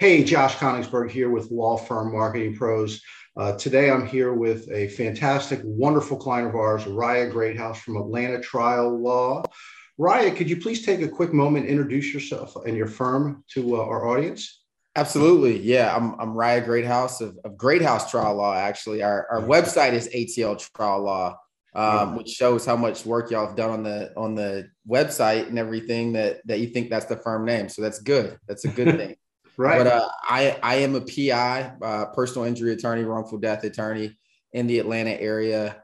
Hey, Josh Koningsberg here with Law Firm Marketing Pros. Uh, today I'm here with a fantastic, wonderful client of ours, Riah Greathouse from Atlanta Trial Law. Riah, could you please take a quick moment, introduce yourself and your firm to uh, our audience? Absolutely. Yeah, I'm, I'm Riah Greathouse of, of Greathouse Trial Law, actually. Our, our website is ATL Trial Law um, which shows how much work y'all have done on the on the website and everything that that you think that's the firm name. So that's good. That's a good thing. Right. But uh, I I am a PI, uh, personal injury attorney, wrongful death attorney in the Atlanta area.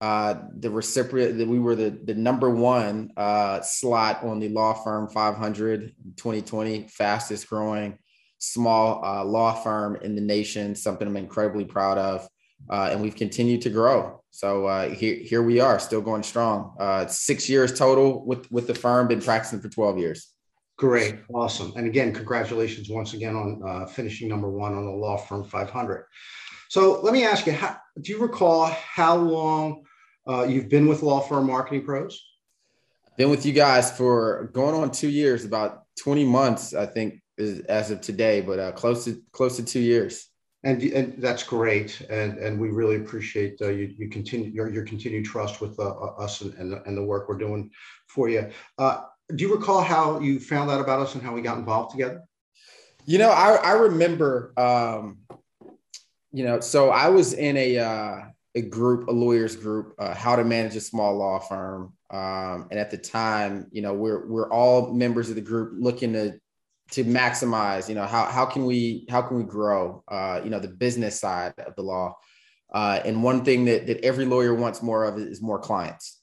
Uh, the recipient that we were the the number one uh, slot on the law firm 500 2020 fastest growing small uh, law firm in the nation. Something I'm incredibly proud of uh, and we've continued to grow. So uh, here, here we are, still going strong. Uh, six years total with with the firm. Been practicing for twelve years. Great, awesome, and again, congratulations once again on uh, finishing number one on the law firm 500. So let me ask you, how, do you recall how long uh, you've been with Law Firm Marketing Pros? Been with you guys for going on two years, about 20 months, I think, is, as of today, but uh, close to close to two years and, and that's great, and and we really appreciate uh, you you continue your, your continued trust with uh, us and, and the, and the work we're doing for you. Do you recall how you found out about us and how we got involved together? You know, I I remember, um, you know, so I was in a uh, a group, a lawyers group, uh, how to manage a small law firm, um, and at the time, you know, we're we're all members of the group looking to to maximize you know how, how can we how can we grow uh, you know the business side of the law? Uh, and one thing that, that every lawyer wants more of is more clients.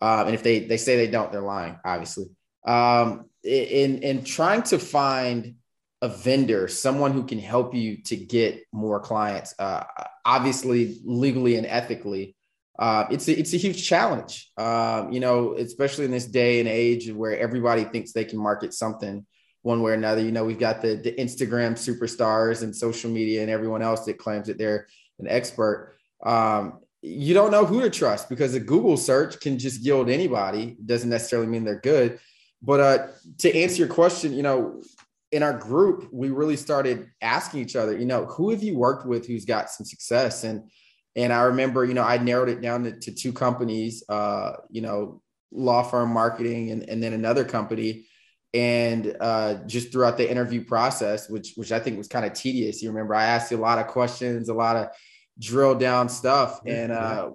Um, and if they they say they don't they're lying obviously um, in in trying to find a vendor someone who can help you to get more clients uh, obviously legally and ethically uh, it's a, it's a huge challenge um, you know especially in this day and age where everybody thinks they can market something one way or another. You know, we've got the, the Instagram superstars and social media and everyone else that claims that they're an expert. Um, you don't know who to trust because a Google search can just yield anybody. It doesn't necessarily mean they're good. But uh, to answer your question, you know, in our group, we really started asking each other, you know, who have you worked with who's got some success? And and I remember, you know, I narrowed it down to, to two companies, uh, you know, law firm marketing and, and then another company and uh, just throughout the interview process, which which I think was kind of tedious. You remember I asked you a lot of questions, a lot of drill down stuff, and uh,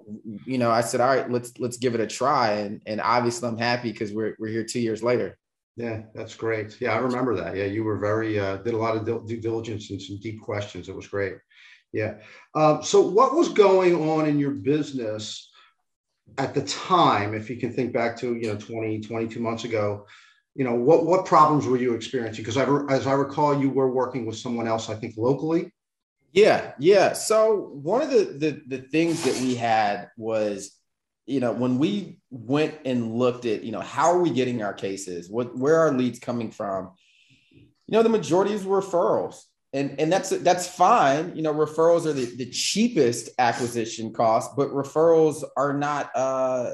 you know I said, all right, let's let's give it a try, and and obviously I'm happy because we're we're here two years later. Yeah, that's great. Yeah, I remember that. Yeah, you were very uh, did a lot of due diligence and some deep questions. It was great. Yeah. Um, so what was going on in your business at the time, if you can think back to you know 20, 22 months ago? you know what what problems were you experiencing because as i recall you were working with someone else i think locally yeah yeah. So one of the, the the things that we had was you know when we went and looked at you know how are we getting our cases? What where are leads coming from? You know the majority is referrals. And and that's that's fine. You know referrals are the, the cheapest acquisition cost but referrals are not uh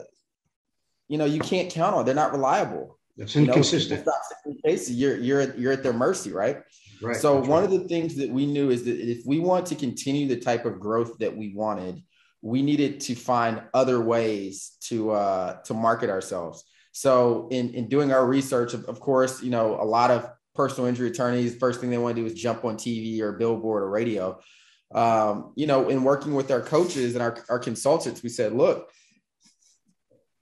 you know you can't count on. They're not reliable. It's inconsistent. You know, you're you're you're at their mercy, right? Right. So one right. of the things that we knew is that if we want to continue the type of growth that we wanted, we needed to find other ways to uh, to market ourselves. So in in doing our research, of, of course, you know, a lot of personal injury attorneys, first thing they want to do is jump on TV or billboard or radio. Um, you know, in working with our coaches and our, our consultants, we said, look,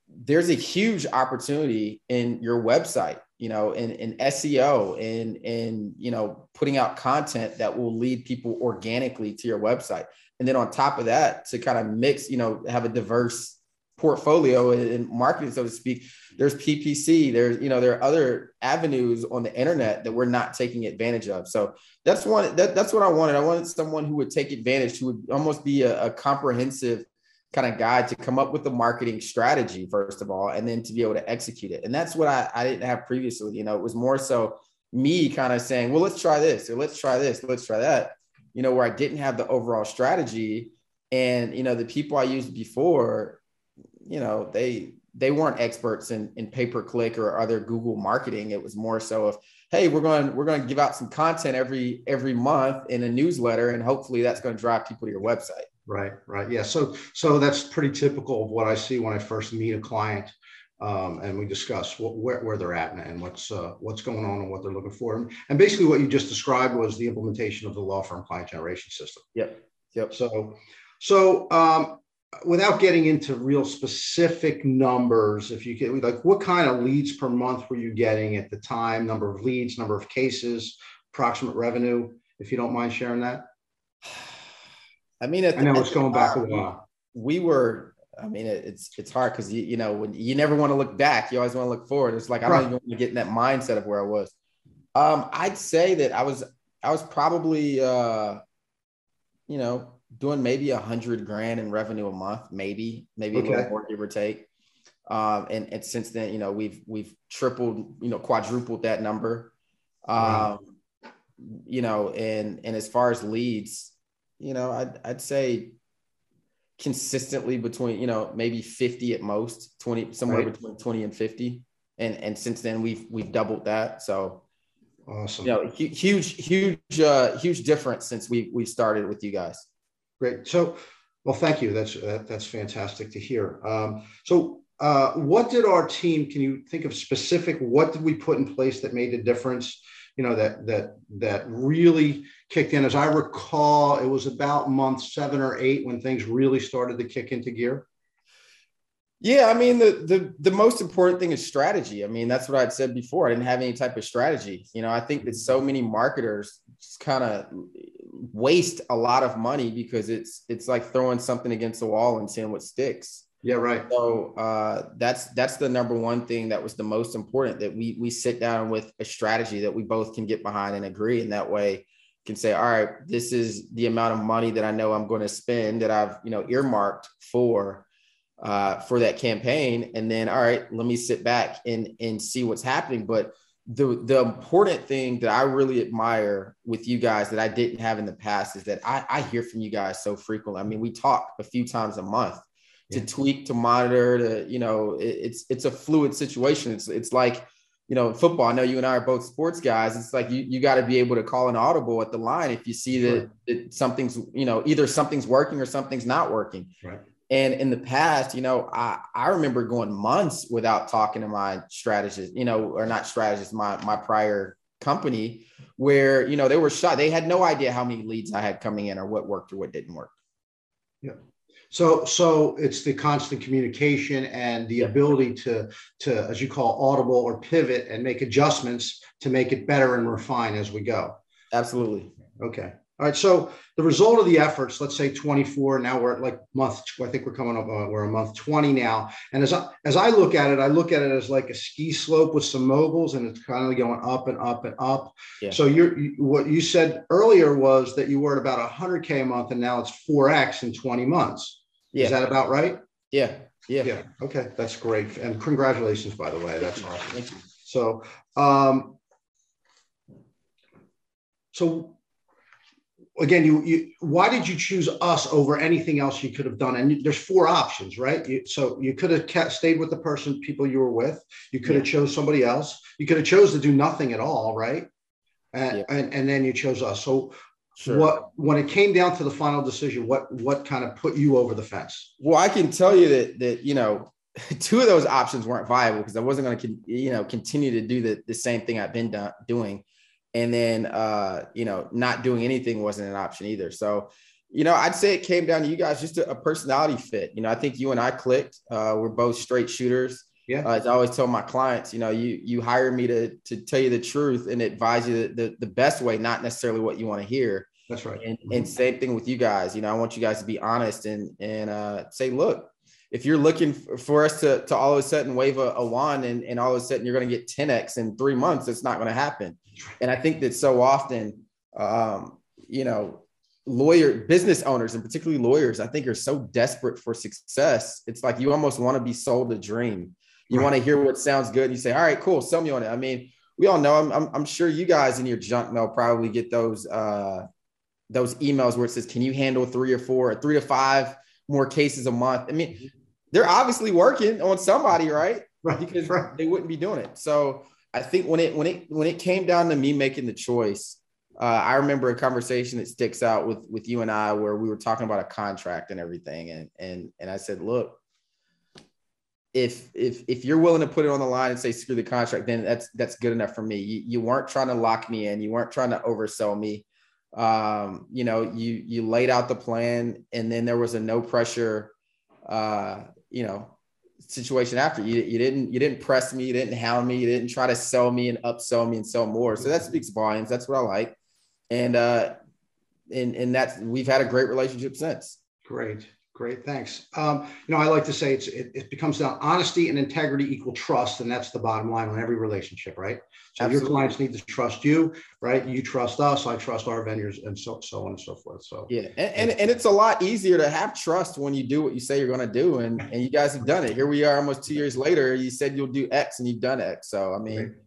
there's a huge opportunity in your website, you know, in, in SEO and in, you know, putting out content that will lead people organically to your website. And then on top of that, to kind of mix, you know, have a diverse portfolio in marketing, so to speak, there's PPC, there's, you know, there are other avenues on the internet that we're not taking advantage of. So that's one, that, that's what I wanted. I wanted someone who would take advantage, who would almost be a, a comprehensive kind of guide to come up with the marketing strategy first of all and then to be able to execute it. And that's what I, I didn't have previously you know it was more so me kind of saying well let's try this or let's try this let's try that you know where i didn't have the overall strategy. And you know the people i used before you know they they weren't experts in, in pay per click or other google marketing. It was more so of hey, we're going we're going to give out some content every every month in a newsletter, and hopefully that's going to drive people to your website. Right, right, yeah. So so that's pretty typical of what I see when I first meet a client. Um, and we discuss what, where, where they're at and, and what's uh, what's going on and what they're looking for. And basically, what you just described was the implementation of the law firm client generation system. Yep. Yep. So, so um, without getting into real specific numbers, if you get like what kind of leads per month were you getting at the time, number of leads, number of cases, approximate revenue, if you don't mind sharing that? I mean, I know it's going back a while. We were, I mean, it's it's hard because you you know when you never want to look back, you always want to look forward. It's like I don't even want to get in that mindset of where I was. Um, I'd say that I was I was probably uh, you know doing maybe a hundred grand in revenue a month, maybe, maybe okay. a little more give or take. Um, and, and since then, you know, we've, we've tripled, you know, quadrupled that number. Um, wow. you know, and, and as far as leads, you know, I'd, I'd say consistently between, you know, maybe 50 at most, 20, somewhere right. between 20 and 50. And, and since then we've, we've doubled that. So, awesome. You know, huge, huge, uh, huge difference since we, we started with you guys. Great. So, well, thank you. That's that, that's fantastic to hear. Um, so, uh, what did our team? Can you think of specific? What did we put in place that made a difference? You know that that that really kicked in. As I recall, it was about month seven or eight when things really started to kick into gear. Yeah, I mean the the the most important thing is strategy. I mean that's what I'd said before. I didn't have any type of strategy. You know, I think that so many marketers just kind of waste a lot of money because it's it's like throwing something against the wall and seeing what sticks. Yeah, right. So uh, that's that's the number one thing that was the most important that we we sit down with a strategy that we both can get behind and agree, and that way can say, all right, this is the amount of money that I know I'm going to spend that I've you know earmarked for uh, for that campaign, and then all right, let me sit back and and see what's happening, but the the important thing that I really admire with you guys that I didn't have in the past is that I, I hear from you guys so frequently. I mean, we talk a few times a month to yeah. tweak, to monitor, to you know, it, it's it's a fluid situation. It's it's like you know, football. I know you and I are both sports guys. It's like you you got to be able to call an audible at the line if you see sure. that something's you know either something's working or something's not working. Right. And in the past, you know, I, I remember going months without talking to my strategist, you know, or not strategist, my my prior company, where you know they were shot. They had no idea how many leads I had coming in or what worked or what didn't work. Yeah. So so it's the constant communication and the ability to to as you call audible or pivot and make adjustments to make it better and refine as we go. Absolutely. Okay. All right. So the result of the efforts, let's say 24. Now we're at like month. I think we're coming up. Uh, we're a month 20 now. And as I as I look at it, I look at it as like a ski slope with some moguls, and it's kind of going up and up and up. Yeah. So you're you, what you said earlier was that you were at about 100k a month, and now it's 4x in 20 months. Yeah. Is that about right? Yeah. Yeah. Yeah. Okay. That's great. And congratulations, by the way. That's awesome. Thank you. So, um, so again, you, you why did you choose us over anything else you could have done? And there's four options, right? You, so you could have kept, stayed with the person, people you were with. You could yeah. have chose somebody else. You could have chose to do nothing at all, right? And, yeah. and, and then you chose us. So Sure. What when it came down to the final decision, what what kind of put you over the fence? Well, I can tell you that that you know two of those options weren't viable because I wasn't going to you know continue to do the the same thing I've been do- doing and then uh, you know not doing anything wasn't an option either. So you know i'd say it came down to you guys just a, a personality fit. You know i think you and i clicked. Uh, we're both straight shooters. Yeah. Uh, as i always tell my clients you know you you hire me to to tell you the truth and advise you the, the, the best way not necessarily what you want to hear. That's right. And, mm-hmm. and same thing with you guys. You know i want you guys to be honest and and uh, say look if you're looking for us to, to all of a sudden wave a, a wand and, and all of a sudden you're going to get 10x in three months, it's not going to happen. And I think that so often, um, you know, lawyer business owners and particularly lawyers, I think are so desperate for success. It's like you almost want to be sold a dream. You right. want to hear what sounds good. And you say, all right, cool, sell me on it. I mean, we all know, I'm, I'm, I'm sure you guys in your junk mail probably get those, uh, those emails where it says, can you handle three or four or three to five more cases a month? I mean, they're obviously working on somebody, right? Right. Because right. they wouldn't be doing it. So I think when it when it when it came down to me making the choice, uh, I remember a conversation that sticks out with with you and I where we were talking about a contract and everything, and and and I said, look, if if if you're willing to put it on the line and say screw the contract, then that's that's good enough for me. You, you weren't trying to lock me in, you weren't trying to oversell me. Um, you know, you you laid out the plan, and then there was a no pressure, uh, you know, situation after. You you didn't you didn't press me, you didn't hound me, you didn't try to sell me and upsell me and sell more. So that speaks volumes. That's what I like and uh, and and that's we've had a great relationship since. Great. Great, thanks. Um, you know, I like to say it's it, it, becomes down honesty and integrity equal trust, and that's the bottom line on every relationship, right? So Absolutely. your clients need to trust you, right? You trust us, I trust our vendors, and so so on and so forth. So yeah, and, and, and it's a lot easier to have trust when you do what you say you're going to do, and and you guys have done it. Here we are, almost two years later. You said you'll do X, and you've done X. So I mean,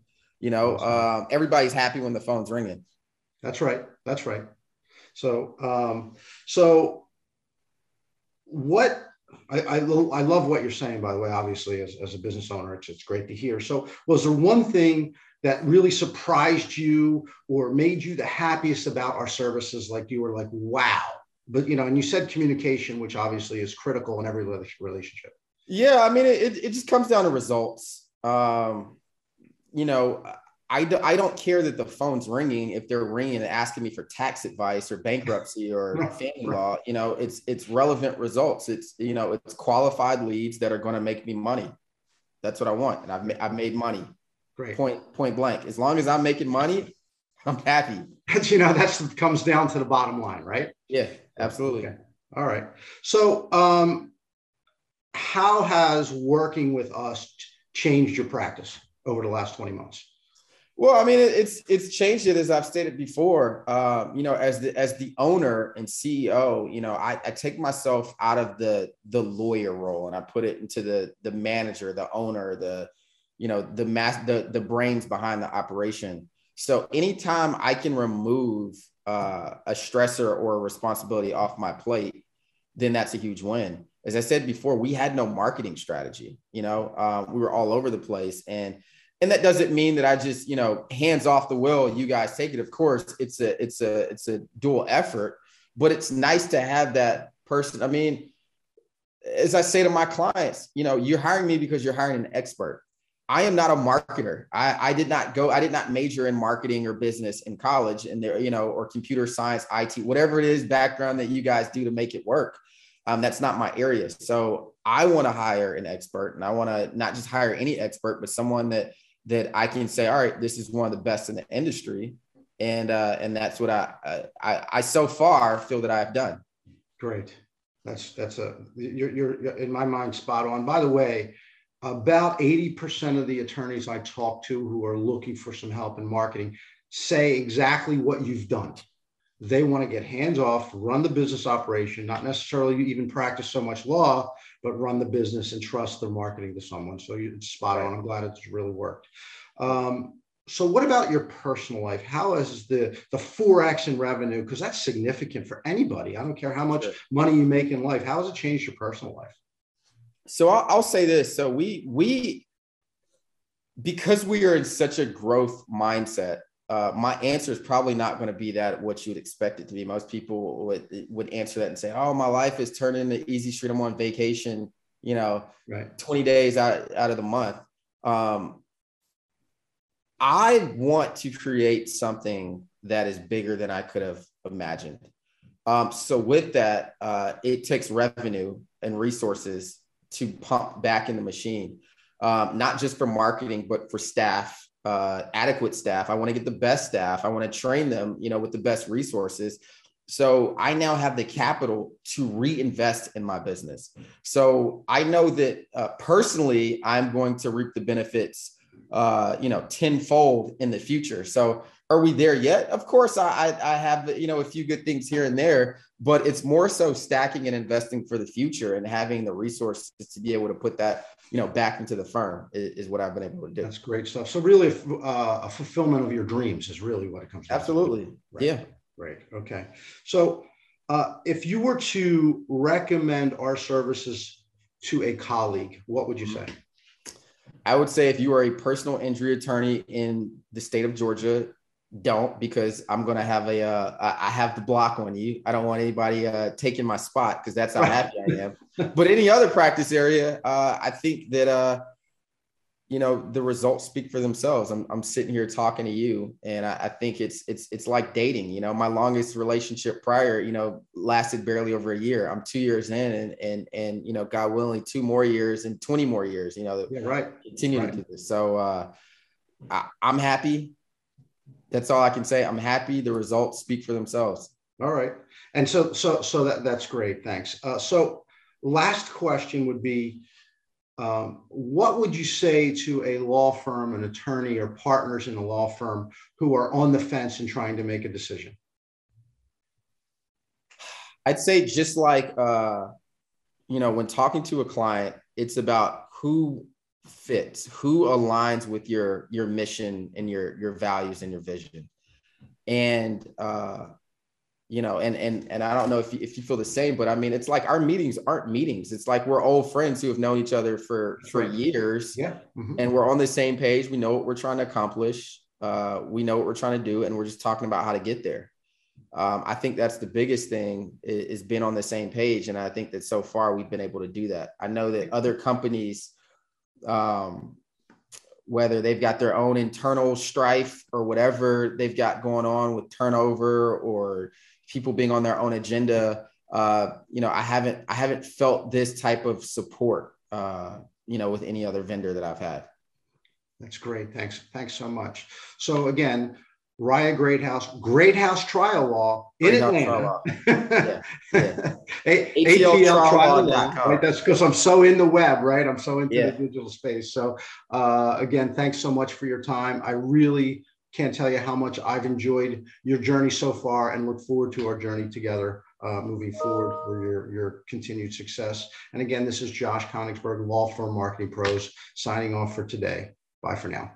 you know, um, everybody's happy when the phone's ringing. That's right. That's right. So, um, so what I, I, I, love what you're saying, by the way, obviously, as, as a business owner, it's, it's great to hear. So, was there one thing that really surprised you or made you the happiest about our services? Like you were like, wow. But, you know, and you said communication, which obviously is critical in every relationship. Yeah. I mean, it, it just comes down to results. Um, you know, I, do, I don't care that the phone's ringing if they're ringing and asking me for tax advice or bankruptcy or family law. You know, it's it's relevant results. It's you know it's qualified leads that are going to make me money. That's what I want, and I've ma- I've made money. Great. Point point blank. As long as I'm making money, I'm happy. That's you know that's comes down to the bottom line, right? Yeah, absolutely. Okay. All right. So, um, how has working with us changed your practice over the last 20 months? Well, I mean, it's it's changed it as I've stated before. Um, you know, as the as the owner and CEO, you know, I, I take myself out of the the lawyer role and I put it into the the manager, the owner, the you know the mass the the brains behind the operation. So anytime I can remove uh, a stressor or a responsibility off my plate, then that's a huge win. As I said before, we had no marketing strategy. You know, um, we were all over the place and and that doesn't mean that I just, you know, hands off the wheel, you guys take it. Of course, it's a it's a it's a dual effort, but it's nice to have that person. I mean, as I say to my clients, you know, you're hiring me because you're hiring an expert. I am not a marketer. I, I did not go, I did not major in marketing or business in college and there, you know, or computer science, IT, whatever it is background that you guys do to make it work. Um, that's not my area. So I want to hire an expert and I want to not just hire any expert, but someone that that I can say, all right, this is one of the best in the industry. And uh, and that's what I, I I so far feel that I've done. Great. That's that's a you're, you're in my mind spot on. By the way, about 80% of the attorneys I talk to who are looking for some help in marketing say exactly what you've done. They want to get hands off, run the business operation, not necessarily even practice so much law, but run the business and trust their marketing to someone. So you, it's spot on. I'm glad it's really worked. Um, so what about your personal life? How is the the 4x in revenue? Because that's significant for anybody. I don't care how much money you make in life. How has it changed your personal life? So I'll, I'll say this. So we we because we are in such a growth mindset uh, my answer is probably not going to be that what you'd expect it to be. Most people would would answer that and say, "Oh, my life is turning into easy street. I'm on vacation, you know, right. 20 days out out of the month." Um, I want to create something that is bigger than I could have imagined. Um, so with that, uh, it takes revenue and resources to pump back in the machine, um, not just for marketing, but for staff uh, adequate staff. I want to get the best staff. I want to train them, you know, with the best resources. So I now have the capital to reinvest in my business. So I know that uh, personally, I'm going to reap the benefits, uh, you know, tenfold in the future. So are we there yet? Of course, I, I have you know a few good things here and there, but it's more so stacking and investing for the future and having the resources to be able to put that you know back into the firm is, is what I've been able to do. That's great stuff. So really, uh, a fulfillment of your dreams is really what it comes. Absolutely, to. Right. yeah. Great. Okay. So uh, if you were to recommend our services to a colleague, what would you say? I would say if you are a personal injury attorney in the state of Georgia, don't because I'm gonna have a uh, I have the block on you. I don't want anybody uh, taking my spot because that's how happy I am. But any other practice area, uh, I think that uh, you know the results speak for themselves. I'm, I'm sitting here talking to you and I, I, think it's it's it's like dating you know. My longest relationship prior you know lasted barely over a year. I'm two years in and and and you know god willing two more years and 20 more years you know yeah, right. continue right. to do this. So uh I, i'm happy that's all i can say. I'm happy the results speak for themselves. All right. And so so so that that's great. Thanks. Uh, so last question would be um, what would you say to a law firm, an attorney, or partners in a law firm who are on the fence and trying to make a decision? I'd say just like uh, you know, when talking to a client, it's about who fits, who aligns with your your mission and your your values and your vision. And uh, you know and and and i don't know if you, if you feel the same but i mean it's like our meetings aren't meetings. It's like we're old friends who have known each other for for years. Yeah. Mm-hmm. and we're on the same page. We know what we're trying to accomplish. Uh, we know what we're trying to do and we're just talking about how to get there. Um, i think that's the biggest thing is, is being on the same page and i think that so far we've been able to do that. I know that other companies um, whether they've got their own internal strife or whatever they've got going on with turnover or people being on their own agenda uh, you know i haven't i haven't felt this type of support uh, you know with any other vendor that i've had. That's great. Thanks. Thanks so much. So again Riah Greathouse, Greathouse Trial Law in Great Atlanta. Yeah, yeah. ATL Trial Law. Right? That's because I'm so in the web, right? I'm so into yeah. the digital space. So, uh, again, thanks so much for your time. I really can't tell you how much I've enjoyed your journey so far and look forward to our journey together uh, moving forward for your, your continued success. And again, this is Josh Konigsberg, Law Firm Marketing Pros, signing off for today. Bye for now.